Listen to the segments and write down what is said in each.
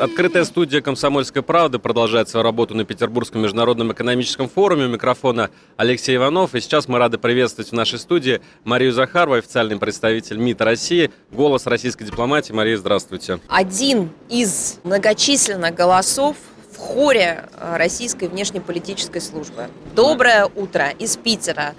Открытая студия «Комсомольская правда» продолжает свою работу на Петербургском международном экономическом форуме. У микрофона Алексей Иванов. И сейчас мы рады приветствовать в нашей студии Марию Захарову, официальный представитель МИД России, голос российской дипломатии. Мария, здравствуйте. Один из многочисленных голосов в хоре э, российской внешнеполитической службы. Доброе утро из Питера.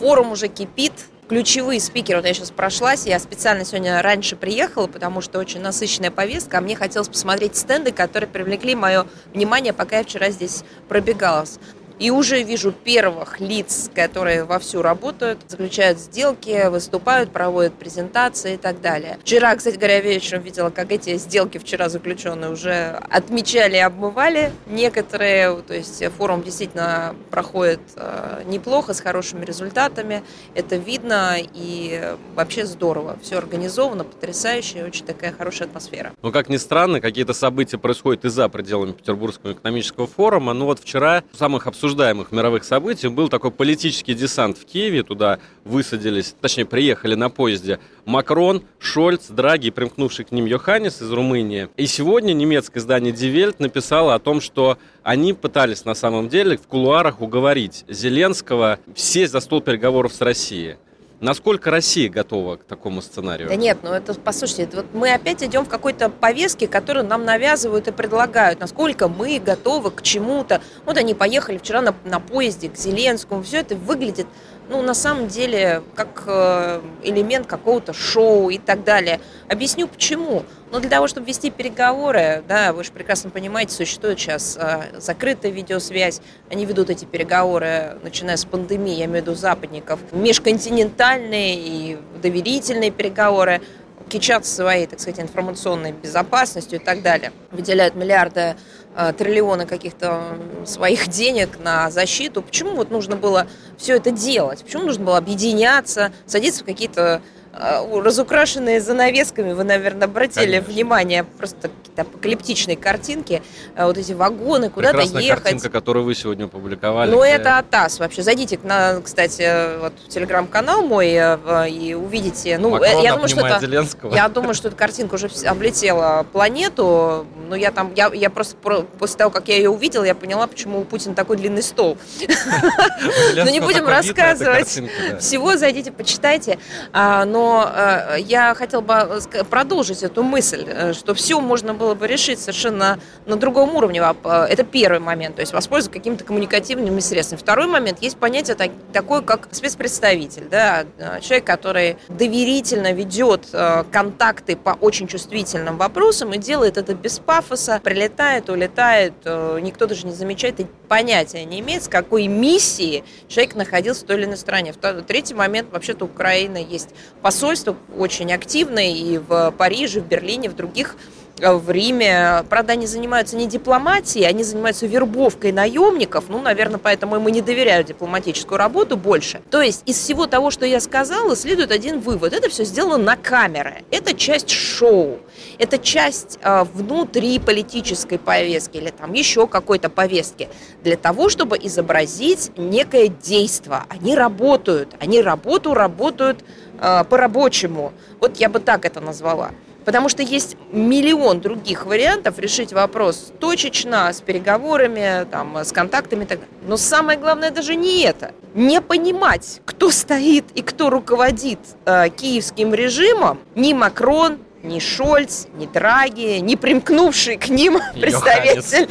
Форум уже кипит, ключевые спикеры, вот я сейчас прошлась, я специально сегодня раньше приехала, потому что очень насыщенная повестка, а мне хотелось посмотреть стенды, которые привлекли мое внимание, пока я вчера здесь пробегалась. И уже вижу первых лиц, которые вовсю работают, заключают сделки, выступают, проводят презентации и так далее. Вчера, кстати говоря, вечером видела, как эти сделки вчера заключенные уже отмечали и обмывали некоторые. То есть форум действительно проходит э, неплохо, с хорошими результатами. Это видно и вообще здорово. Все организовано, потрясающе, очень такая хорошая атмосфера. Но, как ни странно, какие-то события происходят и за пределами Петербургского экономического форума. Ну вот вчера самых обсуждаемых обсуждаемых мировых событий был такой политический десант в Киеве. Туда высадились, точнее, приехали на поезде Макрон, Шольц, Драги примкнувший к ним Йоханнес из Румынии. И сегодня немецкое издание Die Welt написало о том, что они пытались на самом деле в кулуарах уговорить Зеленского сесть за стол переговоров с Россией. Насколько Россия готова к такому сценарию? Да нет, ну это, послушайте, вот мы опять идем в какой-то повестке, которую нам навязывают и предлагают. Насколько мы готовы к чему-то. Вот они поехали вчера на, на поезде к Зеленскому. Все это выглядит ну, на самом деле, как э, элемент какого-то шоу и так далее. Объясню почему. Но для того, чтобы вести переговоры, да, вы же прекрасно понимаете, существует сейчас э, закрытая видеосвязь. Они ведут эти переговоры, начиная с пандемии, я имею в виду западников, межконтинентальные и доверительные переговоры кичатся своей, так сказать, информационной безопасностью и так далее. Выделяют миллиарды Э, триллионы каких-то своих денег на защиту. Почему вот нужно было все это делать? Почему нужно было объединяться, садиться в какие-то Э, разукрашенные занавесками, вы, наверное, обратили Конечно. внимание, просто какие-то апокалиптичные картинки, э, вот эти вагоны, куда-то ехать. картинка, которую вы сегодня опубликовали. Ну, где... это АТАС вообще. Зайдите, на, кстати, вот в телеграм-канал мой э, и увидите. Ну, Макрон я думаю, что это, Зеленского. я думаю, что эта картинка уже облетела планету. Но я там, я, я просто после того, как я ее увидела, я поняла, почему у Путина такой длинный стол. Но не будем рассказывать. Всего зайдите, почитайте. А, но э, я хотела бы э, продолжить эту мысль, э, что все можно было бы решить совершенно на другом уровне. Это первый момент, то есть воспользоваться какими-то коммуникативными средствами. Второй момент, есть понятие такое, как спецпредставитель, да, человек, который доверительно ведет контакты по очень чувствительным вопросам и делает это без пафоса, прилетает, улетает, никто даже не замечает и понятия не имеет, с какой миссией человек находился в той или иной стране. Третий момент, вообще-то Украина есть посольства очень активные и в Париже, в Берлине, в других в Риме. Правда, они занимаются не дипломатией, они занимаются вербовкой наемников. Ну, наверное, поэтому ему не доверяют дипломатическую работу больше. То есть из всего того, что я сказала, следует один вывод. Это все сделано на камеры. Это часть шоу. Это часть э, внутри политической повестки или там еще какой-то повестки для того, чтобы изобразить некое действие. Они работают. Они работу работают э, по-рабочему. Вот я бы так это назвала. Потому что есть миллион других вариантов решить вопрос точечно, с переговорами, там, с контактами и так далее. Но самое главное даже не это. Не понимать, кто стоит и кто руководит э, киевским режимом, ни Макрон, ни Шольц, ни Драги, ни примкнувший к ним представитель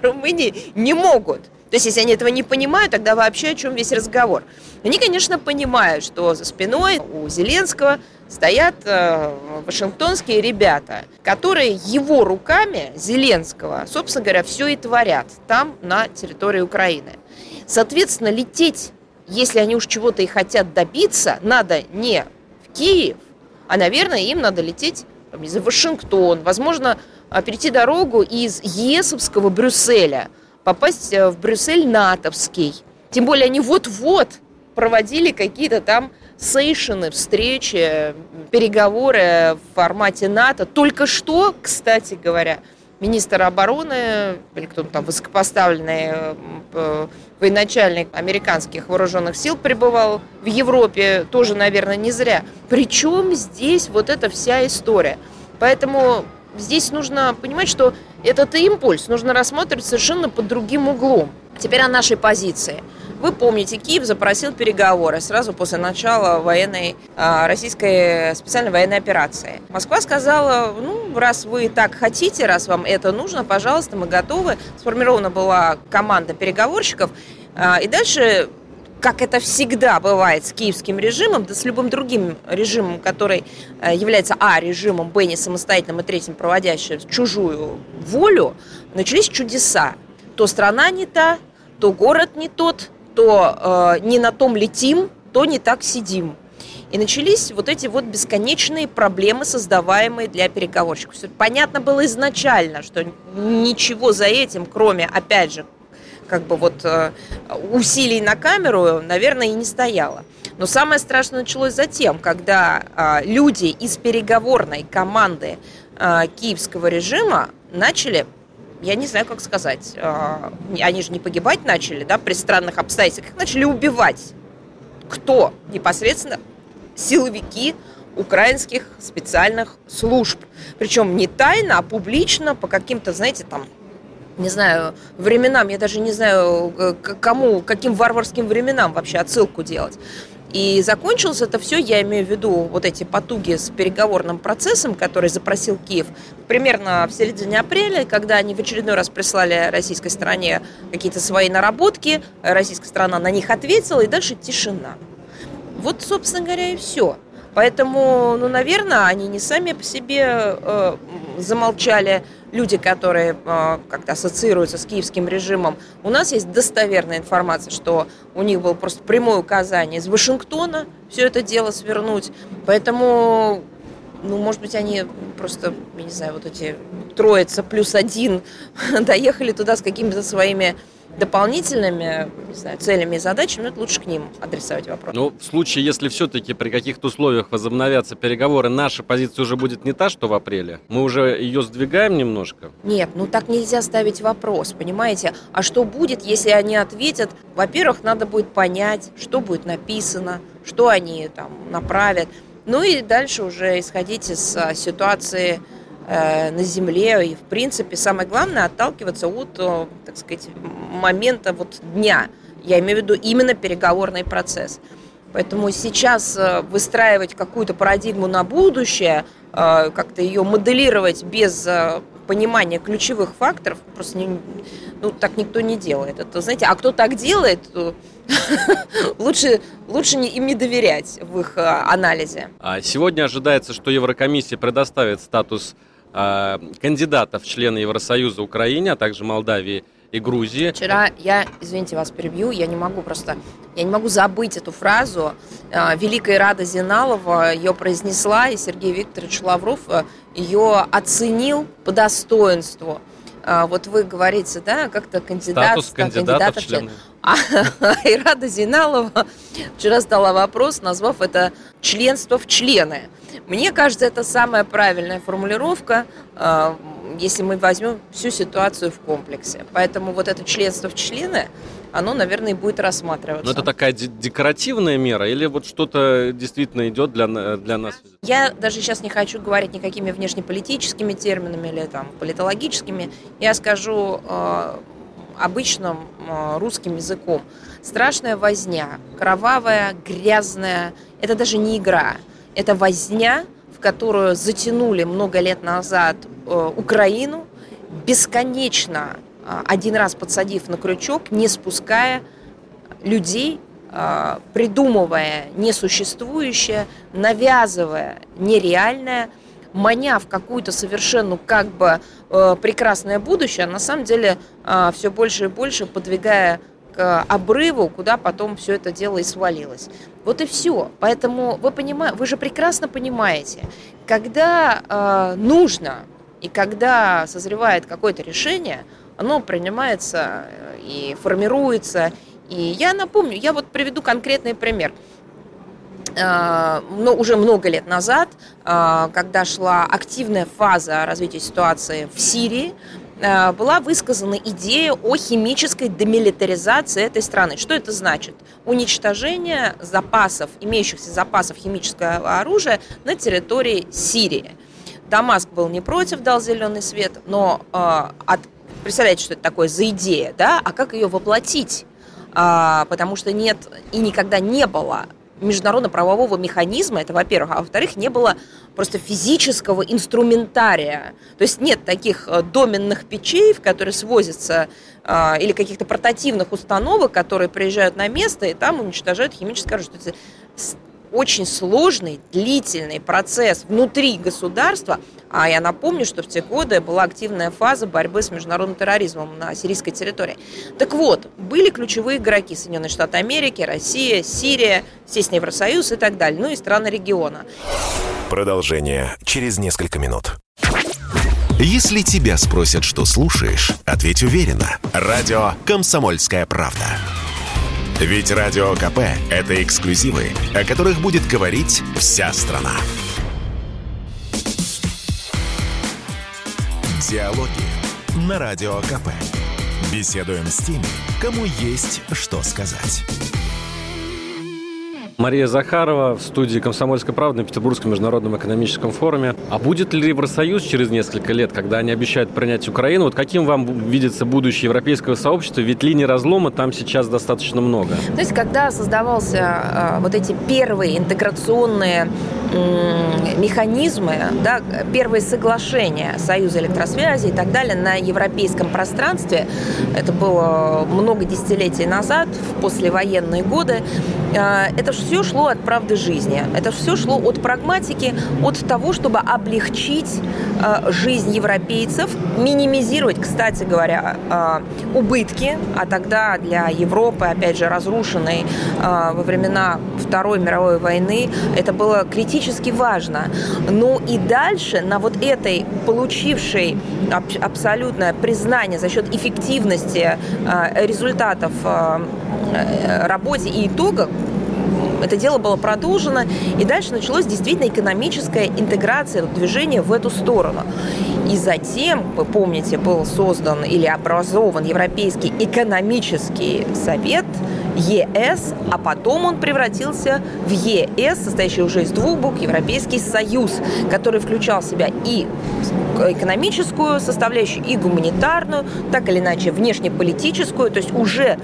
Румынии не могут. То есть, если они этого не понимают, тогда вообще о чем весь разговор? Они, конечно, понимают, что за спиной у Зеленского стоят э, вашингтонские ребята, которые его руками, Зеленского, собственно говоря, все и творят там, на территории Украины. Соответственно, лететь, если они уж чего-то и хотят добиться, надо не в Киев, а, наверное, им надо лететь из Вашингтон, возможно, а, перейти дорогу из Есовского Брюсселя, попасть э, в Брюссель натовский. Тем более они вот-вот проводили какие-то там сейшины, встречи, переговоры в формате НАТО. Только что, кстати говоря, министр обороны или кто-то там высокопоставленный э, военачальник американских вооруженных сил пребывал в Европе, тоже, наверное, не зря. Причем здесь вот эта вся история. Поэтому здесь нужно понимать, что этот импульс нужно рассматривать совершенно под другим углом. Теперь о нашей позиции. Вы помните, Киев запросил переговоры сразу после начала военной, а, российской специальной военной операции. Москва сказала, ну, раз вы так хотите, раз вам это нужно, пожалуйста, мы готовы. Сформирована была команда переговорщиков. А, и дальше как это всегда бывает с киевским режимом, да с любым другим режимом, который э, является а. режимом, б. не самостоятельным и третьим проводящим чужую волю, начались чудеса. То страна не та, то город не тот, то э, не на том летим, то не так сидим. И начались вот эти вот бесконечные проблемы, создаваемые для переговорщиков. Понятно было изначально, что ничего за этим, кроме, опять же, как бы вот э, усилий на камеру, наверное, и не стояло. Но самое страшное началось затем, когда э, люди из переговорной команды э, киевского режима начали я не знаю, как сказать, а, они же не погибать начали, да, при странных обстоятельствах, их начали убивать. Кто? Непосредственно силовики украинских специальных служб. Причем не тайно, а публично, по каким-то, знаете, там, не знаю, временам, я даже не знаю, э, кому, каким варварским временам вообще отсылку делать. И закончилось это все, я имею в виду вот эти потуги с переговорным процессом, который запросил Киев, примерно в середине апреля, когда они в очередной раз прислали российской стороне какие-то свои наработки, российская сторона на них ответила, и дальше тишина. Вот, собственно говоря, и все. Поэтому, ну, наверное, они не сами по себе э, замолчали, люди, которые э, как-то ассоциируются с киевским режимом, у нас есть достоверная информация, что у них было просто прямое указание из Вашингтона все это дело свернуть. Поэтому, ну, может быть, они просто, я не знаю, вот эти троица плюс один доехали туда с какими-то своими дополнительными не знаю, целями и задачами, ну, это лучше к ним адресовать вопрос. Ну, в случае, если все-таки при каких-то условиях возобновятся переговоры, наша позиция уже будет не та, что в апреле. Мы уже ее сдвигаем немножко? Нет, ну так нельзя ставить вопрос, понимаете? А что будет, если они ответят? Во-первых, надо будет понять, что будет написано, что они там направят. Ну и дальше уже исходить из а, ситуации на земле. И, в принципе, самое главное отталкиваться от, э, так сказать, момента вот дня. Я имею в виду именно переговорный процесс. Поэтому сейчас э, выстраивать какую-то парадигму на будущее, как-то ее моделировать без понимания ключевых факторов, просто не, ну, так никто не делает. Это, знаете, а кто так делает, лучше, лучше не, им не доверять в их анализе. А сегодня ожидается, что Еврокомиссия предоставит статус кандидатов в члены Евросоюза Украине, а также Молдавии и Грузии. Вчера я, извините, вас перебью, я не могу просто, я не могу забыть эту фразу. А, Великая Рада Зиналова ее произнесла, и Сергей Викторович Лавров э, ее оценил по достоинству. Вот вы говорите, да, как-то кандидат, Статус кандидата в члены. А Айрада Зиналова вчера стала вопрос, назвав это членство в члены. Мне кажется, это самая правильная формулировка, а, если мы возьмем всю ситуацию в комплексе. Поэтому вот это членство в члены, оно, наверное, и будет рассматриваться. Но это такая декоративная мера или вот что-то действительно идет для, для нас? Я даже сейчас не хочу говорить никакими внешнеполитическими терминами или там политологическими. Я скажу э, обычным э, русским языком. Страшная возня, кровавая, грязная. Это даже не игра. Это возня, в которую затянули много лет назад э, Украину, бесконечно э, один раз подсадив на крючок, не спуская людей, придумывая несуществующее, навязывая нереальное, маня в какую-то совершенно как бы прекрасное будущее, а на самом деле все больше и больше подвигая к обрыву, куда потом все это дело и свалилось. Вот и все. Поэтому вы понимаете, вы же прекрасно понимаете, когда э, нужно и когда созревает какое-то решение, оно принимается э, и формируется. И я напомню, я вот приведу конкретный пример. Но уже много лет назад, когда шла активная фаза развития ситуации в Сирии, Э, была высказана идея о химической демилитаризации этой страны. Что это значит? Уничтожение запасов, имеющихся запасов химического оружия на территории Сирии. Дамаск был не против, дал зеленый свет, но э, от, представляете, что это такое за идея, да? А как ее воплотить? А, потому что нет и никогда не было международно-правового механизма, это во-первых, а во-вторых, не было просто физического инструментария. То есть нет таких э, доменных печей, в которые свозятся э, или каких-то портативных установок, которые приезжают на место и там уничтожают химическое оружие очень сложный, длительный процесс внутри государства. А я напомню, что в те годы была активная фаза борьбы с международным терроризмом на сирийской территории. Так вот, были ключевые игроки Соединенные Штаты Америки, Россия, Сирия, естественно, Евросоюз и так далее, ну и страны региона. Продолжение через несколько минут. Если тебя спросят, что слушаешь, ответь уверенно. Радио «Комсомольская правда». Ведь Радио КП – это эксклюзивы, о которых будет говорить вся страна. Диалоги на Радио КП. Беседуем с теми, кому есть что сказать. Мария Захарова в студии «Комсомольской правды» на Петербургском международном экономическом форуме. А будет ли Евросоюз через несколько лет, когда они обещают принять Украину? Вот каким вам видится будущее европейского сообщества? Ведь линий разлома там сейчас достаточно много. То есть, когда создавался э, вот эти первые интеграционные механизмы, да, первые соглашения Союза электросвязи и так далее на европейском пространстве, это было много десятилетий назад, в послевоенные годы, э, это все шло от правды жизни. Это все шло от прагматики, от того, чтобы облегчить э, жизнь европейцев, минимизировать, кстати говоря, э, убытки, а тогда для Европы, опять же, разрушенной э, во времена Второй мировой войны, это было критически важно. Ну и дальше на вот этой получившей абсолютное признание за счет эффективности результатов э, работе и итога, это дело было продолжено, и дальше началось действительно экономическая интеграция движения в эту сторону. И затем, вы помните, был создан или образован Европейский экономический совет – ЕС, а потом он превратился в ЕС, состоящий уже из двух букв, Европейский Союз, который включал в себя и экономическую составляющую, и гуманитарную, так или иначе внешнеполитическую. То есть уже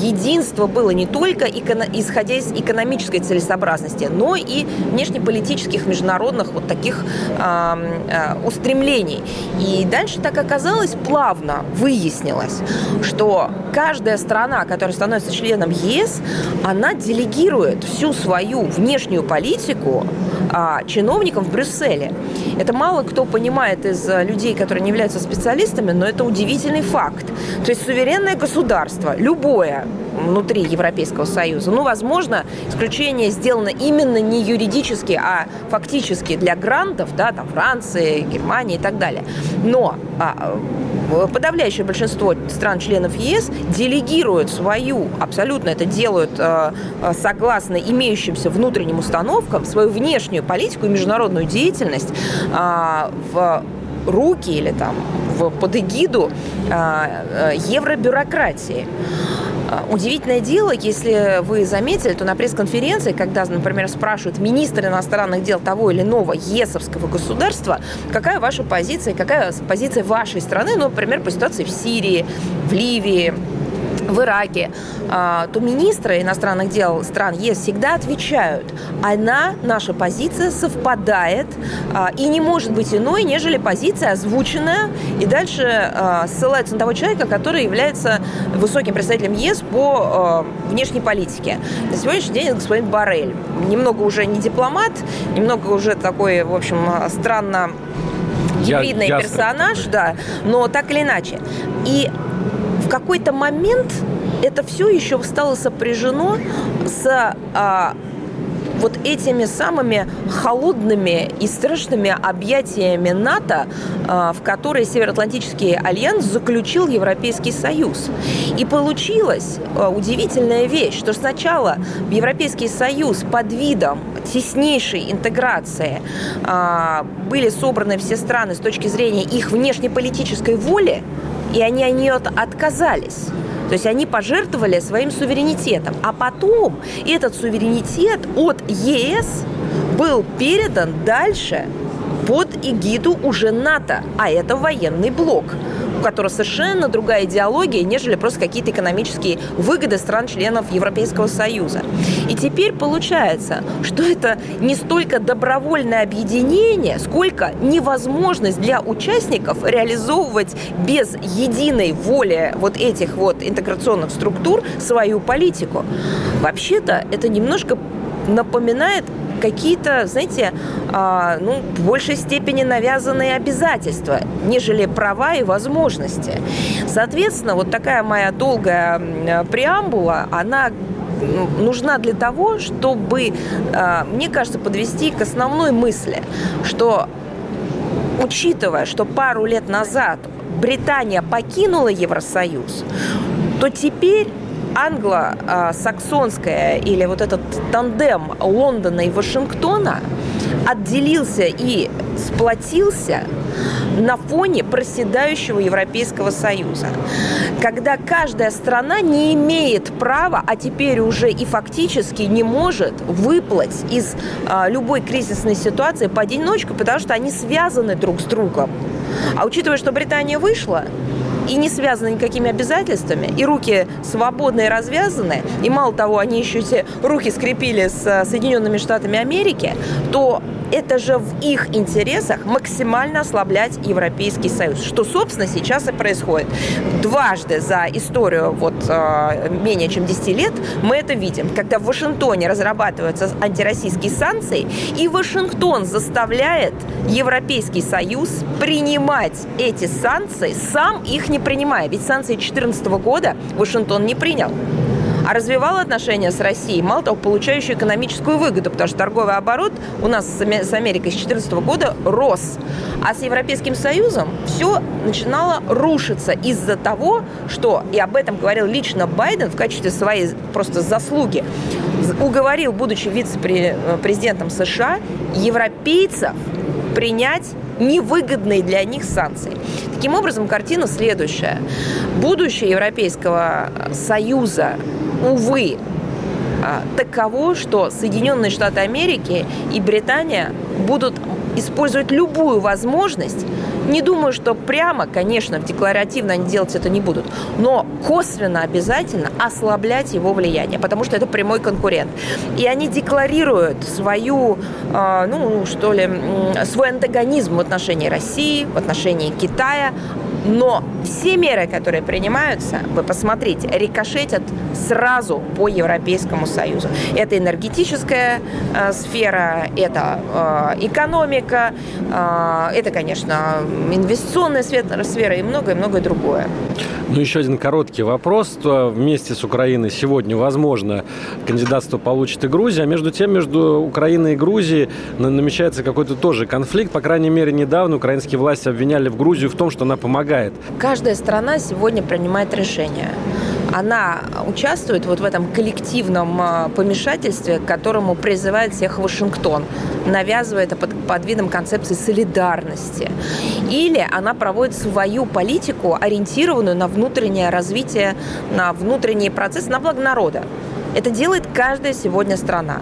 единство было не только исходя из экономической целесообразности, но и внешнеполитических международных вот таких э, устремлений. И дальше так оказалось плавно, выяснилось, что каждая страна, которая становится членом ЕС, она делегирует всю свою внешнюю политику а, чиновникам в Брюсселе. Это мало кто понимает из людей, которые не являются специалистами, но это удивительный факт. То есть суверенное государство, любое, внутри Европейского Союза. Ну, возможно, исключение сделано именно не юридически, а фактически для грантов, да, там Франции, Германии и так далее. Но а, подавляющее большинство стран-членов ЕС делегируют свою, абсолютно это делают а, согласно имеющимся внутренним установкам, свою внешнюю политику и международную деятельность а, в руки или там в, под эгиду а, евробюрократии. А, удивительное дело, если вы заметили, то на пресс-конференции, когда, например, спрашивают министр иностранных дел того или иного ЕСовского государства, какая ваша позиция, какая позиция вашей страны, ну, например, по ситуации в Сирии, в Ливии, в Ираке, а, то министры иностранных дел стран ЕС всегда отвечают, она, наша позиция совпадает а, и не может быть иной, нежели позиция озвученная, и дальше а, ссылаются на того человека, который является высоким представителем ЕС по внешней политике. На сегодняшний день это господин Барель. Немного уже не дипломат, немного уже такой, в общем, странно гибридный я, персонаж, да, но так или иначе. И какой-то момент это все еще стало сопряжено с а, вот этими самыми холодными и страшными объятиями НАТО, а, в которые Североатлантический альянс заключил Европейский Союз. И получилась а, удивительная вещь, что сначала Европейский Союз под видом теснейшей интеграции а, были собраны все страны с точки зрения их внешнеполитической воли, и они от нее отказались. То есть они пожертвовали своим суверенитетом. А потом этот суверенитет от ЕС был передан дальше под эгиду уже НАТО, а это военный блок у которого совершенно другая идеология, нежели просто какие-то экономические выгоды стран-членов Европейского Союза. И теперь получается, что это не столько добровольное объединение, сколько невозможность для участников реализовывать без единой воли вот этих вот интеграционных структур свою политику. Вообще-то это немножко напоминает какие-то, знаете, а, ну, в большей степени навязанные обязательства, нежели права и возможности. Соответственно, вот такая моя долгая преамбула, она нужна для того, чтобы, а, мне кажется, подвести к основной мысли, что учитывая, что пару лет назад Британия покинула Евросоюз, то теперь англо-саксонская или вот этот тандем Лондона и Вашингтона отделился и сплотился на фоне проседающего Европейского Союза. Когда каждая страна не имеет права, а теперь уже и фактически не может выплыть из а, любой кризисной ситуации поодиночку, потому что они связаны друг с другом. А учитывая, что Британия вышла, и не связаны никакими обязательствами, и руки свободные, развязаны, и мало того, они еще все руки скрепили с э, Соединенными Штатами Америки, то это же в их интересах максимально ослаблять Европейский Союз, что, собственно, сейчас и происходит. Дважды за историю вот э, менее чем 10 лет мы это видим, когда в Вашингтоне разрабатываются антироссийские санкции, и Вашингтон заставляет Европейский Союз принимать эти санкции, сам их не принимая. Ведь санкции 2014 года Вашингтон не принял а развивал отношения с Россией, мало того, получающую экономическую выгоду, потому что торговый оборот у нас с Америкой с 2014 года рос. А с Европейским Союзом все начинало рушиться из-за того, что, и об этом говорил лично Байден в качестве своей просто заслуги, уговорил, будучи вице-президентом США, европейцев принять невыгодные для них санкции. Таким образом, картина следующая. Будущее Европейского Союза увы, а, таково, что Соединенные Штаты Америки и Британия будут использовать любую возможность. Не думаю, что прямо, конечно, декларативно они делать это не будут, но косвенно обязательно ослаблять его влияние, потому что это прямой конкурент. И они декларируют свою, а, ну, что ли, свой антагонизм в отношении России, в отношении Китая, но все меры, которые принимаются, вы посмотрите, рикошетят сразу по Европейскому Союзу. Это энергетическая э, сфера, это э, экономика, э, это, конечно, инвестиционная сфера и многое-многое другое. Ну, еще один короткий вопрос. Вместе с Украиной сегодня, возможно, кандидатство получит и Грузия. А между тем, между Украиной и Грузией намечается какой-то тоже конфликт. По крайней мере, недавно украинские власти обвиняли в Грузию в том, что она помогает. Каждая страна сегодня принимает решение она участвует вот в этом коллективном а, помешательстве, к которому призывает всех Вашингтон, навязывая это под, под видом концепции солидарности. Или она проводит свою политику, ориентированную на внутреннее развитие, на внутренний процесс, на благо народа. Это делает каждая сегодня страна.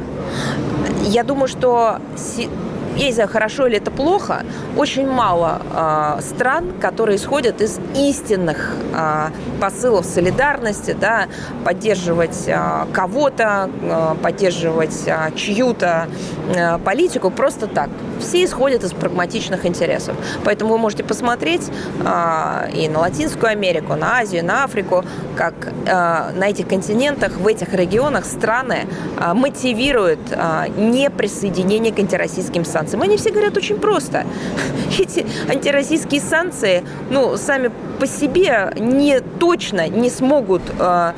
Я думаю, что я не знаю, хорошо или это плохо, очень мало э, стран, которые исходят из истинных э, посылов солидарности, да, поддерживать э, кого-то, э, поддерживать э, чью-то э, политику просто так. Все исходят из прагматичных интересов. Поэтому вы можете посмотреть э, и на Латинскую Америку, на Азию, на Африку, как э, на этих континентах, в этих регионах страны э, мотивируют э, неприсоединение к антироссийским санкциям санкциям? Они все говорят очень просто. Эти антироссийские санкции, ну, сами по себе не точно не смогут э,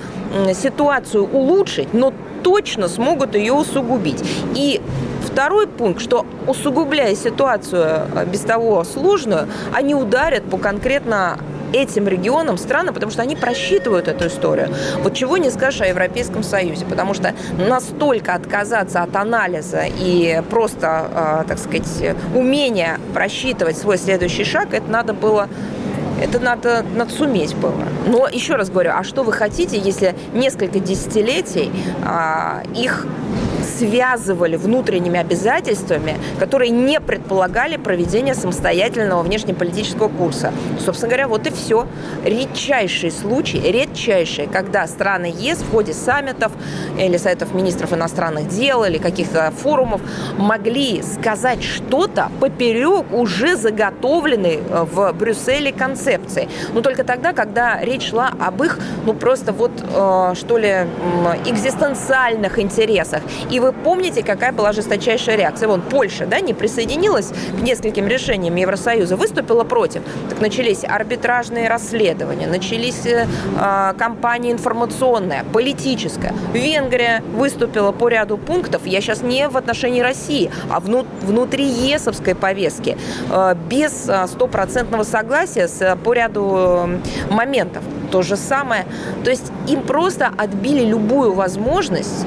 ситуацию улучшить, но точно смогут ее усугубить. И второй пункт, что усугубляя ситуацию э, без того сложную, они ударят по конкретно этим регионам странно, потому что они просчитывают эту историю. Вот чего не скажешь о Европейском Союзе, потому что настолько отказаться от анализа и просто, э, так сказать, умения просчитывать свой следующий шаг, это надо было это надо, надо суметь было. Но еще раз говорю, а что вы хотите, если несколько десятилетий а, их связывали внутренними обязательствами, которые не предполагали проведение самостоятельного внешнеполитического курса. Собственно говоря, вот и все. Редчайший случай, редчайший, когда страны ЕС в ходе саммитов или советов министров иностранных дел или каких-то форумов могли сказать что-то поперек уже заготовленной э, в Брюсселе концепции. Но только тогда, когда речь шла об их, ну просто вот, э, что ли, экзистенциальных интересах. И вы помните, какая была жесточайшая реакция. Вон, Польша, да, не присоединилась к нескольким решениям Евросоюза, выступила против. Так начались арбитражные расследования, начались э, а, кампания информационная, политическая. Венгрия выступила по ряду пунктов, я сейчас не в отношении России, а вну, внутри ЕСовской повестки, э, без а, стопроцентного согласия с, по ряду э, моментов то же самое. То есть им просто отбили любую возможность,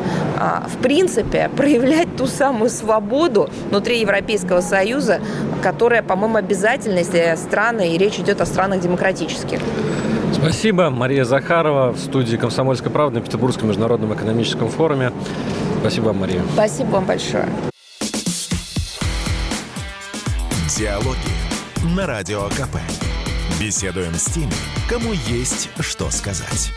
в принципе, проявлять ту самую свободу внутри Европейского Союза, которая, по-моему, обязательна, если страны, и речь идет о странах демократических. Спасибо. Мария Захарова в студии «Комсомольской правды» на Петербургском международном экономическом форуме. Спасибо вам, Мария. Спасибо вам большое. Диалоги на Радио КП. Беседуем с теми, кому есть что сказать.